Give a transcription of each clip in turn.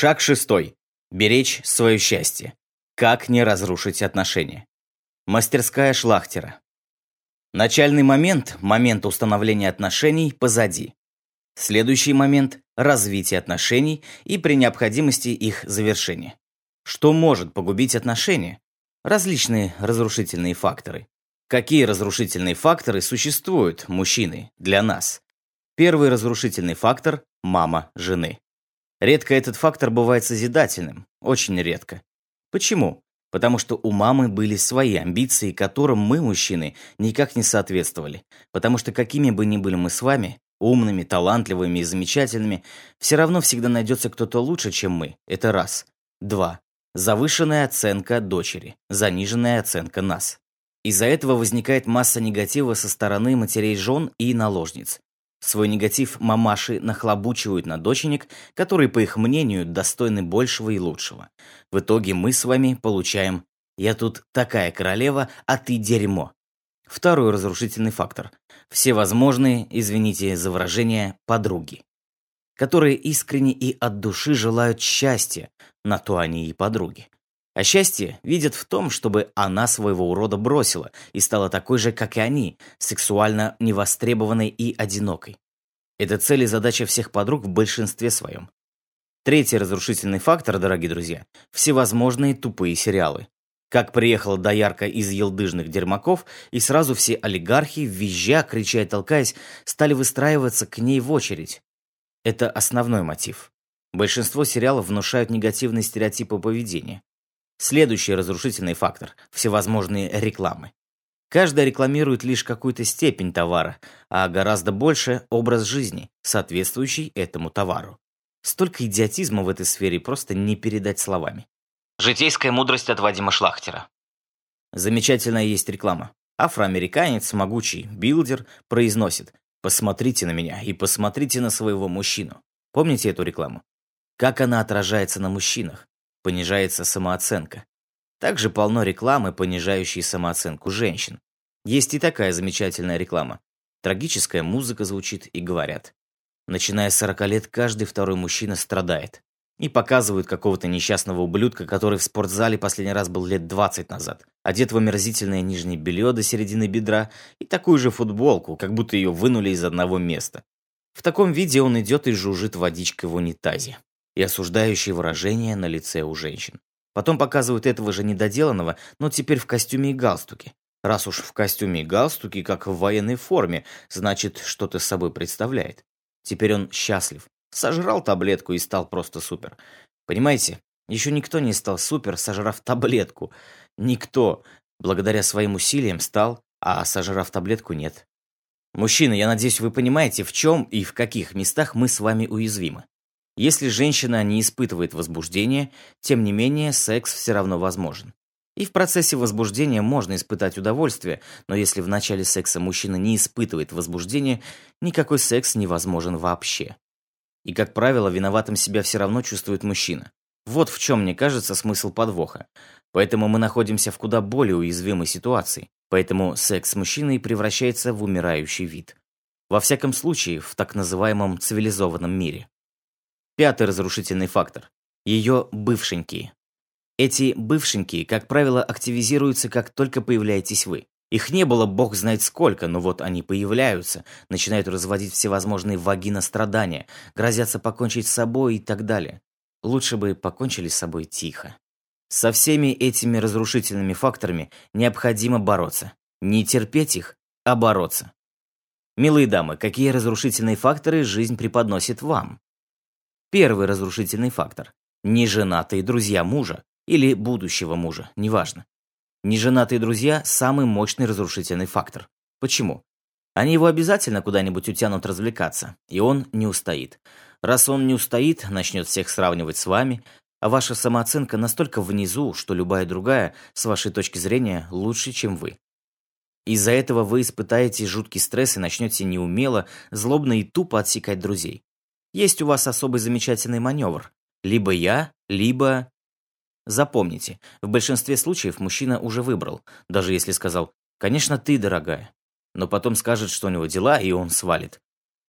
Шаг шестой. Беречь свое счастье. Как не разрушить отношения. Мастерская шлахтера. Начальный момент, момент установления отношений, позади. Следующий момент – развитие отношений и при необходимости их завершения. Что может погубить отношения? Различные разрушительные факторы. Какие разрушительные факторы существуют, мужчины, для нас? Первый разрушительный фактор – мама жены. Редко этот фактор бывает созидательным, очень редко. Почему? Потому что у мамы были свои амбиции, которым мы, мужчины, никак не соответствовали. Потому что какими бы ни были мы с вами, умными, талантливыми и замечательными, все равно всегда найдется кто-то лучше, чем мы. Это раз. Два. Завышенная оценка дочери, заниженная оценка нас. Из-за этого возникает масса негатива со стороны матерей жен и наложниц. Свой негатив мамаши нахлобучивают на доченек, которые, по их мнению, достойны большего и лучшего. В итоге мы с вами получаем «я тут такая королева, а ты дерьмо». Второй разрушительный фактор. Все возможные, извините за выражение, подруги которые искренне и от души желают счастья, на то они и подруги. А счастье видят в том, чтобы она своего урода бросила и стала такой же, как и они, сексуально невостребованной и одинокой. Это цель и задача всех подруг в большинстве своем. Третий разрушительный фактор, дорогие друзья, всевозможные тупые сериалы. Как приехала доярка из елдыжных дермаков, и сразу все олигархи, визжа, крича и толкаясь, стали выстраиваться к ней в очередь. Это основной мотив. Большинство сериалов внушают негативные стереотипы поведения. Следующий разрушительный фактор – всевозможные рекламы. Каждая рекламирует лишь какую-то степень товара, а гораздо больше – образ жизни, соответствующий этому товару. Столько идиотизма в этой сфере просто не передать словами. Житейская мудрость от Вадима Шлахтера. Замечательная есть реклама. Афроамериканец, могучий билдер, произносит Посмотрите на меня и посмотрите на своего мужчину. Помните эту рекламу? Как она отражается на мужчинах? Понижается самооценка. Также полно рекламы, понижающей самооценку женщин. Есть и такая замечательная реклама. Трагическая музыка звучит и говорят. Начиная с 40 лет, каждый второй мужчина страдает и показывают какого-то несчастного ублюдка, который в спортзале последний раз был лет 20 назад, одет в омерзительное нижнее белье до середины бедра и такую же футболку, как будто ее вынули из одного места. В таком виде он идет и жужжит водичкой в унитазе. И осуждающие выражения на лице у женщин. Потом показывают этого же недоделанного, но теперь в костюме и галстуке. Раз уж в костюме и галстуке, как в военной форме, значит, что-то собой представляет. Теперь он счастлив, Сожрал таблетку и стал просто супер. Понимаете, еще никто не стал супер, сожрав таблетку. Никто, благодаря своим усилиям, стал, а сожрав таблетку нет. Мужчины, я надеюсь, вы понимаете, в чем и в каких местах мы с вами уязвимы. Если женщина не испытывает возбуждения, тем не менее, секс все равно возможен. И в процессе возбуждения можно испытать удовольствие, но если в начале секса мужчина не испытывает возбуждения, никакой секс невозможен вообще. И, как правило, виноватым себя все равно чувствует мужчина. Вот в чем, мне кажется, смысл подвоха. Поэтому мы находимся в куда более уязвимой ситуации. Поэтому секс с мужчиной превращается в умирающий вид. Во всяком случае, в так называемом цивилизованном мире. Пятый разрушительный фактор. Ее бывшенькие. Эти бывшенькие, как правило, активизируются, как только появляетесь вы. Их не было бог знает сколько, но вот они появляются, начинают разводить всевозможные вагинострадания, грозятся покончить с собой и так далее. Лучше бы покончили с собой тихо. Со всеми этими разрушительными факторами необходимо бороться. Не терпеть их, а бороться. Милые дамы, какие разрушительные факторы жизнь преподносит вам? Первый разрушительный фактор – неженатые друзья мужа или будущего мужа, неважно. Неженатые друзья – самый мощный разрушительный фактор. Почему? Они его обязательно куда-нибудь утянут развлекаться, и он не устоит. Раз он не устоит, начнет всех сравнивать с вами, а ваша самооценка настолько внизу, что любая другая, с вашей точки зрения, лучше, чем вы. Из-за этого вы испытаете жуткий стресс и начнете неумело, злобно и тупо отсекать друзей. Есть у вас особый замечательный маневр. Либо я, либо Запомните, в большинстве случаев мужчина уже выбрал, даже если сказал «Конечно, ты, дорогая», но потом скажет, что у него дела, и он свалит.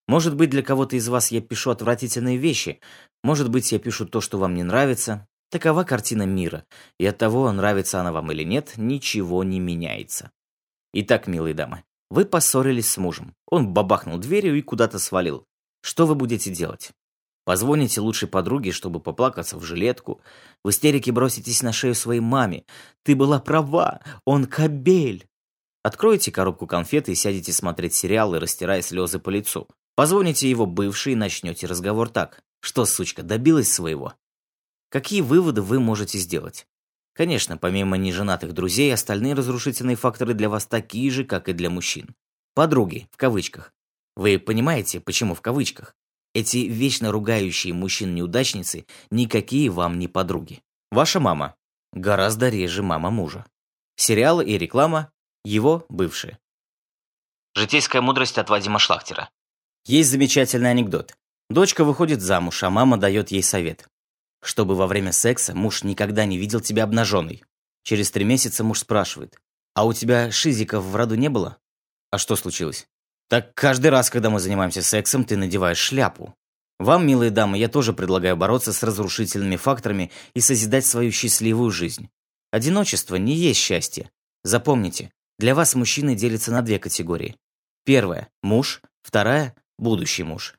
Может быть, для кого-то из вас я пишу отвратительные вещи, может быть, я пишу то, что вам не нравится. Такова картина мира, и от того, нравится она вам или нет, ничего не меняется. Итак, милые дамы, вы поссорились с мужем. Он бабахнул дверью и куда-то свалил. Что вы будете делать? Позвоните лучшей подруге, чтобы поплакаться в жилетку. В истерике броситесь на шею своей маме. Ты была права, он кобель. Откроете коробку конфет и сядете смотреть сериалы, растирая слезы по лицу. Позвоните его бывшей и начнете разговор так. Что, сучка, добилась своего? Какие выводы вы можете сделать? Конечно, помимо неженатых друзей, остальные разрушительные факторы для вас такие же, как и для мужчин. Подруги, в кавычках. Вы понимаете, почему в кавычках? Эти вечно ругающие мужчин-неудачницы никакие вам не подруги. Ваша мама. Гораздо реже мама мужа. Сериалы и реклама – его бывшие. Житейская мудрость от Вадима Шлахтера. Есть замечательный анекдот. Дочка выходит замуж, а мама дает ей совет. Чтобы во время секса муж никогда не видел тебя обнаженной. Через три месяца муж спрашивает, а у тебя шизиков в роду не было? А что случилось? Так каждый раз, когда мы занимаемся сексом, ты надеваешь шляпу. Вам, милые дамы, я тоже предлагаю бороться с разрушительными факторами и созидать свою счастливую жизнь. Одиночество не есть счастье. Запомните, для вас мужчины делятся на две категории. Первая – муж, вторая – будущий муж.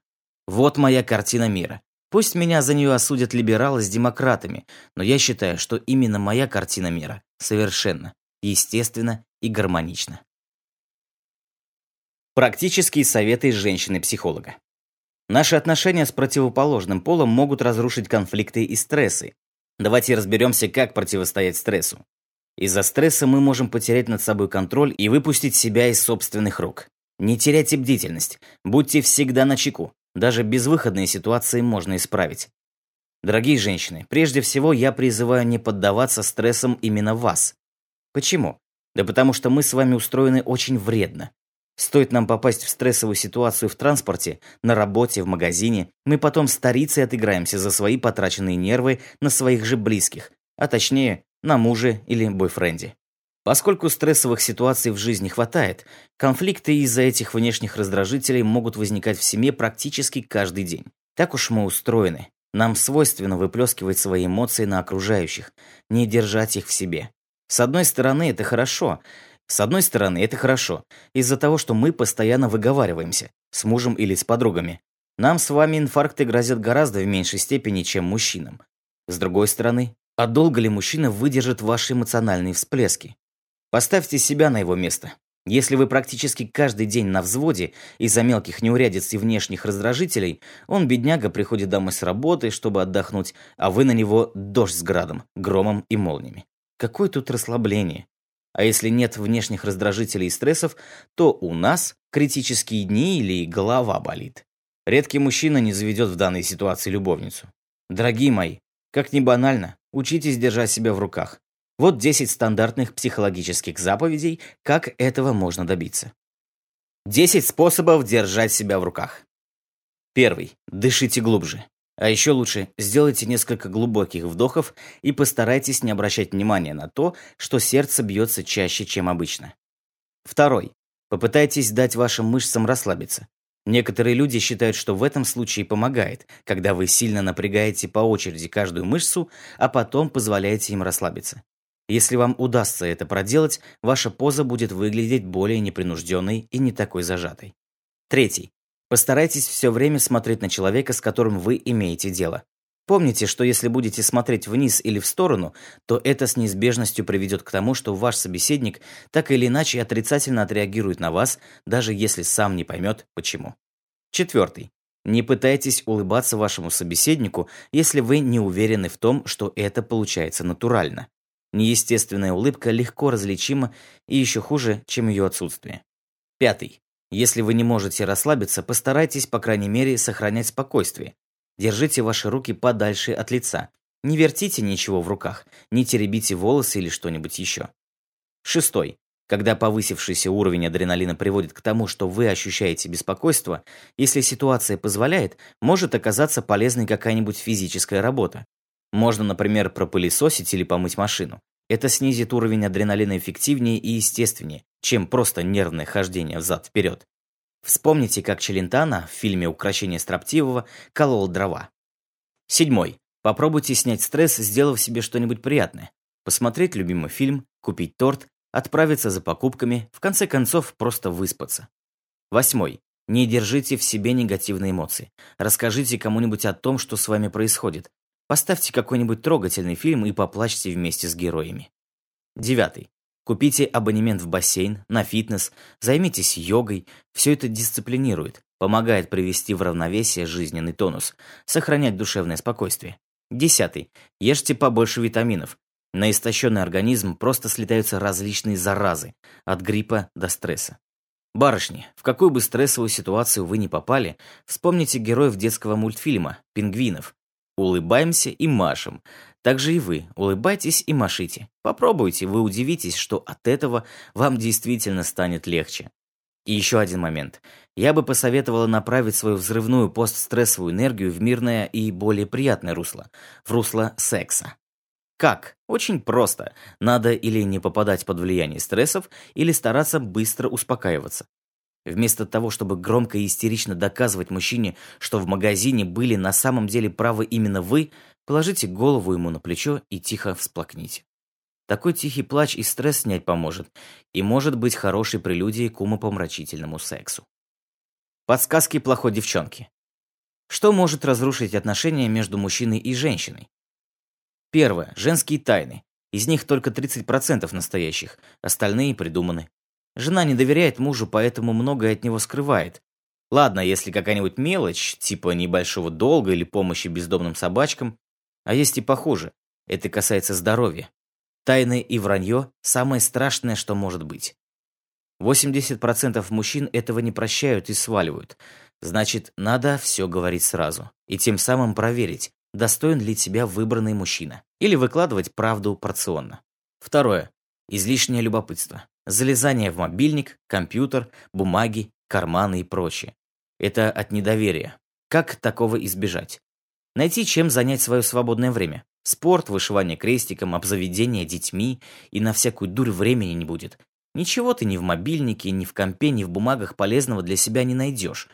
Вот моя картина мира. Пусть меня за нее осудят либералы с демократами, но я считаю, что именно моя картина мира совершенно, естественно и гармонична. Практические советы женщины-психолога. Наши отношения с противоположным полом могут разрушить конфликты и стрессы. Давайте разберемся, как противостоять стрессу. Из-за стресса мы можем потерять над собой контроль и выпустить себя из собственных рук. Не теряйте бдительность, будьте всегда начеку. Даже безвыходные ситуации можно исправить. Дорогие женщины, прежде всего я призываю не поддаваться стрессам именно вас. Почему? Да потому что мы с вами устроены очень вредно. Стоит нам попасть в стрессовую ситуацию в транспорте, на работе, в магазине, мы потом старицей отыграемся за свои потраченные нервы на своих же близких, а точнее, на муже или бойфренде. Поскольку стрессовых ситуаций в жизни хватает, конфликты из-за этих внешних раздражителей могут возникать в семье практически каждый день. Так уж мы устроены. Нам свойственно выплескивать свои эмоции на окружающих, не держать их в себе. С одной стороны, это хорошо – с одной стороны, это хорошо, из-за того, что мы постоянно выговариваемся, с мужем или с подругами. Нам с вами инфаркты грозят гораздо в меньшей степени, чем мужчинам. С другой стороны, а долго ли мужчина выдержит ваши эмоциональные всплески? Поставьте себя на его место. Если вы практически каждый день на взводе из-за мелких неурядиц и внешних раздражителей, он, бедняга, приходит домой с работы, чтобы отдохнуть, а вы на него дождь с градом, громом и молниями. Какое тут расслабление? А если нет внешних раздражителей и стрессов, то у нас критические дни или голова болит. Редкий мужчина не заведет в данной ситуации любовницу. Дорогие мои, как ни банально, учитесь держать себя в руках. Вот 10 стандартных психологических заповедей, как этого можно добиться. 10 способов держать себя в руках. Первый. Дышите глубже. А еще лучше, сделайте несколько глубоких вдохов и постарайтесь не обращать внимания на то, что сердце бьется чаще, чем обычно. Второй. Попытайтесь дать вашим мышцам расслабиться. Некоторые люди считают, что в этом случае помогает, когда вы сильно напрягаете по очереди каждую мышцу, а потом позволяете им расслабиться. Если вам удастся это проделать, ваша поза будет выглядеть более непринужденной и не такой зажатой. Третий. Постарайтесь все время смотреть на человека, с которым вы имеете дело. Помните, что если будете смотреть вниз или в сторону, то это с неизбежностью приведет к тому, что ваш собеседник так или иначе отрицательно отреагирует на вас, даже если сам не поймет, почему. Четвертый. Не пытайтесь улыбаться вашему собеседнику, если вы не уверены в том, что это получается натурально. Неестественная улыбка легко различима и еще хуже, чем ее отсутствие. Пятый. Если вы не можете расслабиться, постарайтесь, по крайней мере, сохранять спокойствие. Держите ваши руки подальше от лица. Не вертите ничего в руках, не теребите волосы или что-нибудь еще. Шестой. Когда повысившийся уровень адреналина приводит к тому, что вы ощущаете беспокойство, если ситуация позволяет, может оказаться полезной какая-нибудь физическая работа. Можно, например, пропылесосить или помыть машину. Это снизит уровень адреналина эффективнее и естественнее, чем просто нервное хождение взад-вперед. Вспомните, как Челентано в фильме «Укращение строптивого» колол дрова. Седьмой. Попробуйте снять стресс, сделав себе что-нибудь приятное. Посмотреть любимый фильм, купить торт, отправиться за покупками, в конце концов просто выспаться. Восьмой. Не держите в себе негативные эмоции. Расскажите кому-нибудь о том, что с вами происходит. Поставьте какой-нибудь трогательный фильм и поплачьте вместе с героями. Девятый. Купите абонемент в бассейн, на фитнес, займитесь йогой. Все это дисциплинирует, помогает привести в равновесие жизненный тонус, сохранять душевное спокойствие. Десятый. Ешьте побольше витаминов. На истощенный организм просто слетаются различные заразы, от гриппа до стресса. Барышни, в какую бы стрессовую ситуацию вы ни попали, вспомните героев детского мультфильма «Пингвинов». Улыбаемся и машем. Также и вы улыбайтесь и машите. Попробуйте, вы удивитесь, что от этого вам действительно станет легче. И еще один момент. Я бы посоветовала направить свою взрывную постстрессовую энергию в мирное и более приятное русло. В русло секса. Как? Очень просто. Надо или не попадать под влияние стрессов, или стараться быстро успокаиваться. Вместо того, чтобы громко и истерично доказывать мужчине, что в магазине были на самом деле правы именно вы, положите голову ему на плечо и тихо всплакните. Такой тихий плач и стресс снять поможет, и может быть хорошей прелюдией к умопомрачительному сексу. Подсказки плохой девчонки. Что может разрушить отношения между мужчиной и женщиной? Первое. Женские тайны. Из них только 30% настоящих, остальные придуманы. Жена не доверяет мужу, поэтому многое от него скрывает. Ладно, если какая-нибудь мелочь, типа небольшого долга или помощи бездомным собачкам, а есть и похуже. Это касается здоровья. Тайны и вранье – самое страшное, что может быть. 80% мужчин этого не прощают и сваливают. Значит, надо все говорить сразу. И тем самым проверить, достоин ли тебя выбранный мужчина, или выкладывать правду порционно. Второе. Излишнее любопытство. Залезание в мобильник, компьютер, бумаги, карманы и прочее. Это от недоверия. Как такого избежать? Найти, чем занять свое свободное время. Спорт, вышивание крестиком, обзаведение детьми, и на всякую дурь времени не будет. Ничего ты ни в мобильнике, ни в компе, ни в бумагах полезного для себя не найдешь.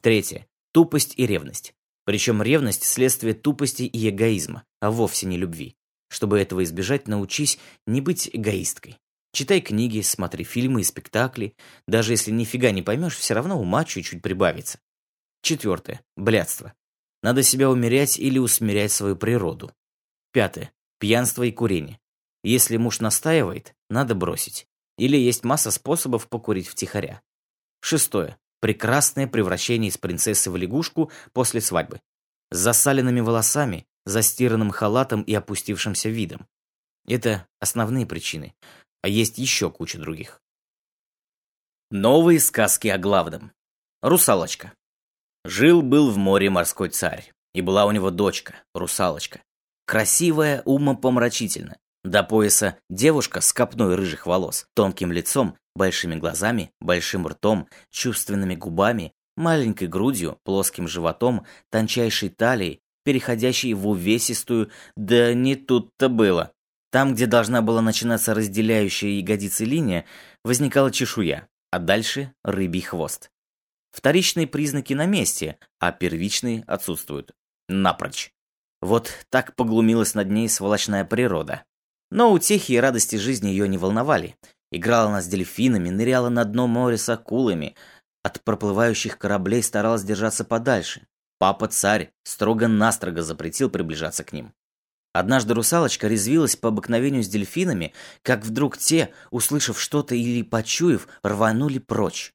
Третье. Тупость и ревность. Причем ревность – следствие тупости и эгоизма, а вовсе не любви. Чтобы этого избежать, научись не быть эгоисткой. Читай книги, смотри фильмы и спектакли. Даже если нифига не поймешь, все равно ума чуть-чуть прибавится. Четвертое. Блядство. Надо себя умерять или усмирять свою природу. Пятое. Пьянство и курение. Если муж настаивает, надо бросить. Или есть масса способов покурить втихаря. Шестое. Прекрасное превращение из принцессы в лягушку после свадьбы. С засаленными волосами, застиранным халатом и опустившимся видом. Это основные причины, а есть еще куча других. Новые сказки о главном. Русалочка. Жил-был в море морской царь, и была у него дочка, русалочка. Красивая, умопомрачительно. До пояса девушка с копной рыжих волос, тонким лицом большими глазами, большим ртом, чувственными губами, маленькой грудью, плоским животом, тончайшей талией, переходящей в увесистую, да не тут-то было. Там, где должна была начинаться разделяющая ягодицы линия, возникала чешуя, а дальше рыбий хвост. Вторичные признаки на месте, а первичные отсутствуют. Напрочь. Вот так поглумилась над ней сволочная природа. Но утехи и радости жизни ее не волновали. Играла она с дельфинами, ныряла на дно моря с акулами. От проплывающих кораблей старалась держаться подальше. Папа-царь строго-настрого запретил приближаться к ним. Однажды русалочка резвилась по обыкновению с дельфинами, как вдруг те, услышав что-то или почуяв, рванули прочь.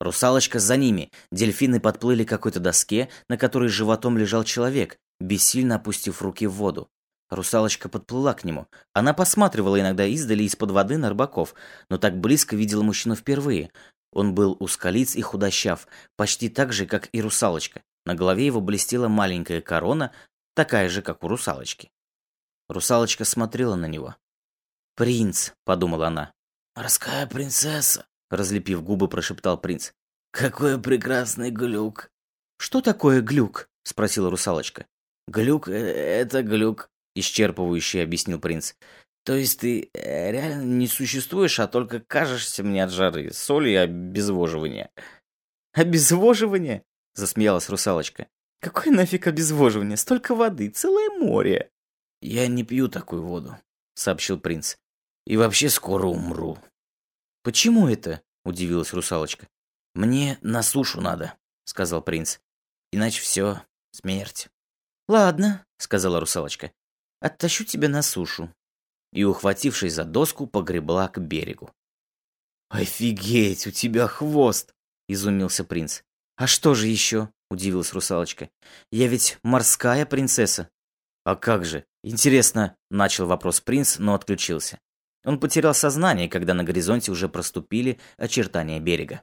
Русалочка за ними, дельфины подплыли к какой-то доске, на которой животом лежал человек, бессильно опустив руки в воду. Русалочка подплыла к нему. Она посматривала иногда издали из-под воды на рыбаков, но так близко видела мужчину впервые. Он был узколиц и худощав, почти так же, как и русалочка. На голове его блестела маленькая корона, такая же, как у русалочки. Русалочка смотрела на него. «Принц», — подумала она. «Морская принцесса», — разлепив губы, прошептал принц. «Какой прекрасный глюк!» «Что такое глюк?» — спросила русалочка. «Глюк — это глюк», исчерпывающе объяснил принц. То есть ты э, реально не существуешь, а только кажешься мне от жары, соли и обезвоживания. Обезвоживание? Засмеялась русалочка. Какое нафиг обезвоживание? Столько воды, целое море. Я не пью такую воду, сообщил принц. И вообще скоро умру. Почему это? Удивилась русалочка. Мне на сушу надо, сказал принц. Иначе все, смерть. Ладно, сказала русалочка. Оттащу тебя на сушу. И, ухватившись за доску, погребла к берегу. «Офигеть, у тебя хвост!» — изумился принц. «А что же еще?» — удивилась русалочка. «Я ведь морская принцесса». «А как же? Интересно», — начал вопрос принц, но отключился. Он потерял сознание, когда на горизонте уже проступили очертания берега.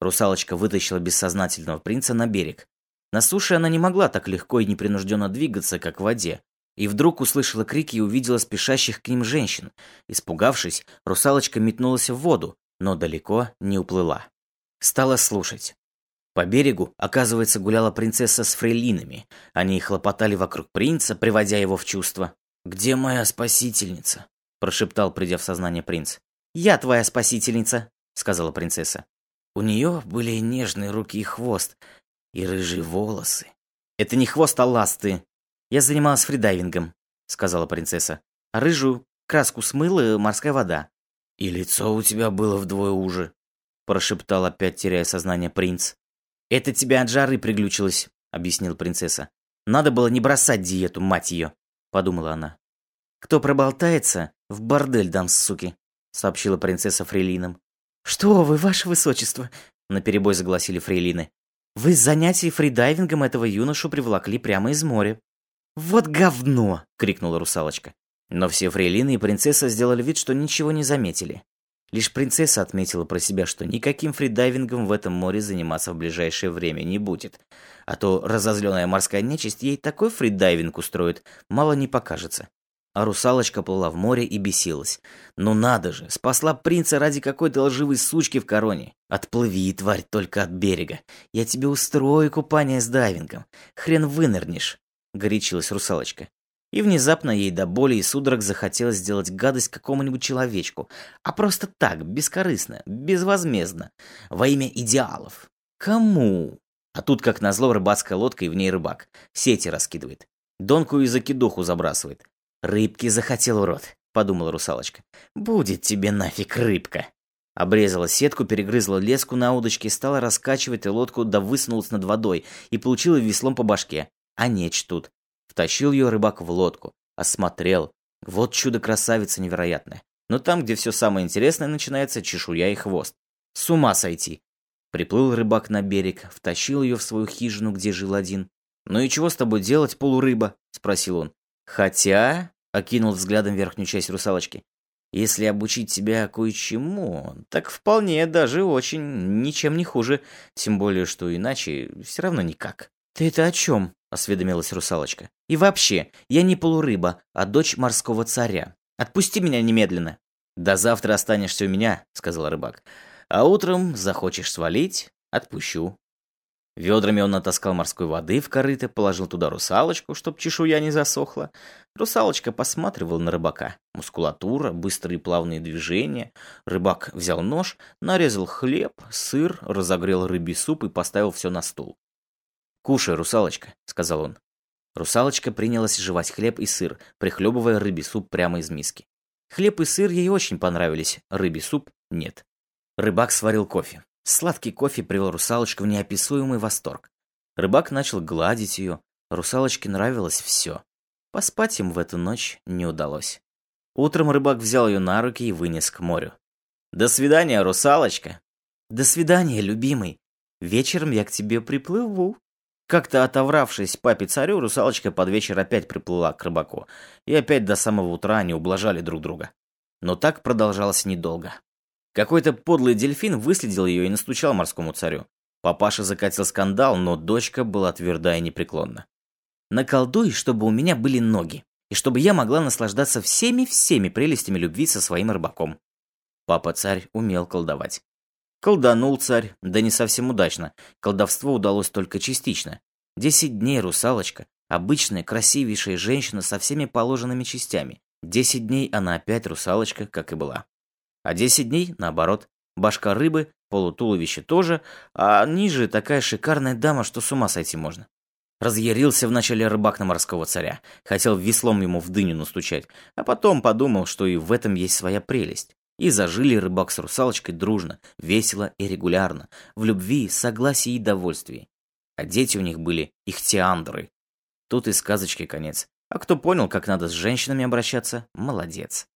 Русалочка вытащила бессознательного принца на берег. На суше она не могла так легко и непринужденно двигаться, как в воде, и вдруг услышала крики и увидела спешащих к ним женщин. Испугавшись, русалочка метнулась в воду, но далеко не уплыла. Стала слушать. По берегу, оказывается, гуляла принцесса с фрейлинами. Они хлопотали вокруг принца, приводя его в чувство. «Где моя спасительница?» – прошептал, придя в сознание принц. «Я твоя спасительница», – сказала принцесса. У нее были нежные руки и хвост, и рыжие волосы. «Это не хвост, а ласты. Я занималась фридайвингом», — сказала принцесса. «А рыжую краску смыла морская вода». «И лицо у тебя было вдвое уже», — прошептал опять, теряя сознание принц. «Это тебя от жары приглючилось», — объяснила принцесса. «Надо было не бросать диету, мать ее», — подумала она. «Кто проболтается, в бордель дам, суки», — сообщила принцесса фрейлинам. «Что вы, ваше высочество?» — наперебой загласили фрейлины. «Вы с занятий фридайвингом этого юношу приволокли прямо из моря». «Вот говно!» — крикнула русалочка. Но все фрейлины и принцесса сделали вид, что ничего не заметили. Лишь принцесса отметила про себя, что никаким фридайвингом в этом море заниматься в ближайшее время не будет. А то разозленная морская нечисть ей такой фридайвинг устроит, мало не покажется. А русалочка плыла в море и бесилась. Ну надо же, спасла принца ради какой-то лживой сучки в короне. Отплыви, тварь, только от берега. Я тебе устрою купание с дайвингом. Хрен вынырнешь, горячилась русалочка. И внезапно ей до боли и судорог захотелось сделать гадость какому-нибудь человечку. А просто так, бескорыстно, безвозмездно. Во имя идеалов. Кому? А тут, как назло, рыбацкая лодка и в ней рыбак. Сети раскидывает. Донку и закидуху забрасывает. «Рыбки захотел, урод», — подумала русалочка. «Будет тебе нафиг рыбка». Обрезала сетку, перегрызла леску на удочке, стала раскачивать лодку, да высунулась над водой и получила веслом по башке. А неч тут. Втащил ее рыбак в лодку, осмотрел. Вот чудо-красавица невероятная. Но там, где все самое интересное начинается, чешуя и хвост. С ума сойти. Приплыл рыбак на берег, втащил ее в свою хижину, где жил один. «Ну и чего с тобой делать, полурыба?» – спросил он. «Хотя...» – окинул взглядом верхнюю часть русалочки. «Если обучить тебя кое-чему, так вполне даже очень ничем не хуже. Тем более, что иначе все равно никак». «Ты это о чем?» — осведомилась русалочка. «И вообще, я не полурыба, а дочь морского царя. Отпусти меня немедленно». «До завтра останешься у меня», — сказал рыбак. «А утром захочешь свалить — отпущу». Ведрами он натаскал морской воды в корыто, положил туда русалочку, чтоб чешуя не засохла. Русалочка посматривала на рыбака. Мускулатура, быстрые плавные движения. Рыбак взял нож, нарезал хлеб, сыр, разогрел рыбий суп и поставил все на стол. «Кушай, русалочка», — сказал он. Русалочка принялась жевать хлеб и сыр, прихлебывая рыбий суп прямо из миски. Хлеб и сыр ей очень понравились, рыбий суп — нет. Рыбак сварил кофе. Сладкий кофе привел русалочку в неописуемый восторг. Рыбак начал гладить ее. Русалочке нравилось все. Поспать им в эту ночь не удалось. Утром рыбак взял ее на руки и вынес к морю. «До свидания, русалочка!» «До свидания, любимый! Вечером я к тебе приплыву!» Как-то отовравшись папе-царю, русалочка под вечер опять приплыла к рыбаку, и опять до самого утра они ублажали друг друга. Но так продолжалось недолго. Какой-то подлый дельфин выследил ее и настучал морскому царю. Папаша закатил скандал, но дочка была тверда и непреклонна. «Наколдуй, чтобы у меня были ноги, и чтобы я могла наслаждаться всеми-всеми прелестями любви со своим рыбаком». Папа-царь умел колдовать. Колданул царь, да не совсем удачно. Колдовство удалось только частично. Десять дней русалочка, обычная красивейшая женщина со всеми положенными частями. Десять дней она опять русалочка, как и была. А десять дней, наоборот, башка рыбы, полутуловище тоже, а ниже такая шикарная дама, что с ума сойти можно. Разъярился вначале рыбак на морского царя, хотел веслом ему в дыню настучать, а потом подумал, что и в этом есть своя прелесть. И зажили рыбак с русалочкой дружно, весело и регулярно, в любви, согласии и довольствии. А дети у них были ихтиандры. Тут и сказочки конец. А кто понял, как надо с женщинами обращаться, молодец.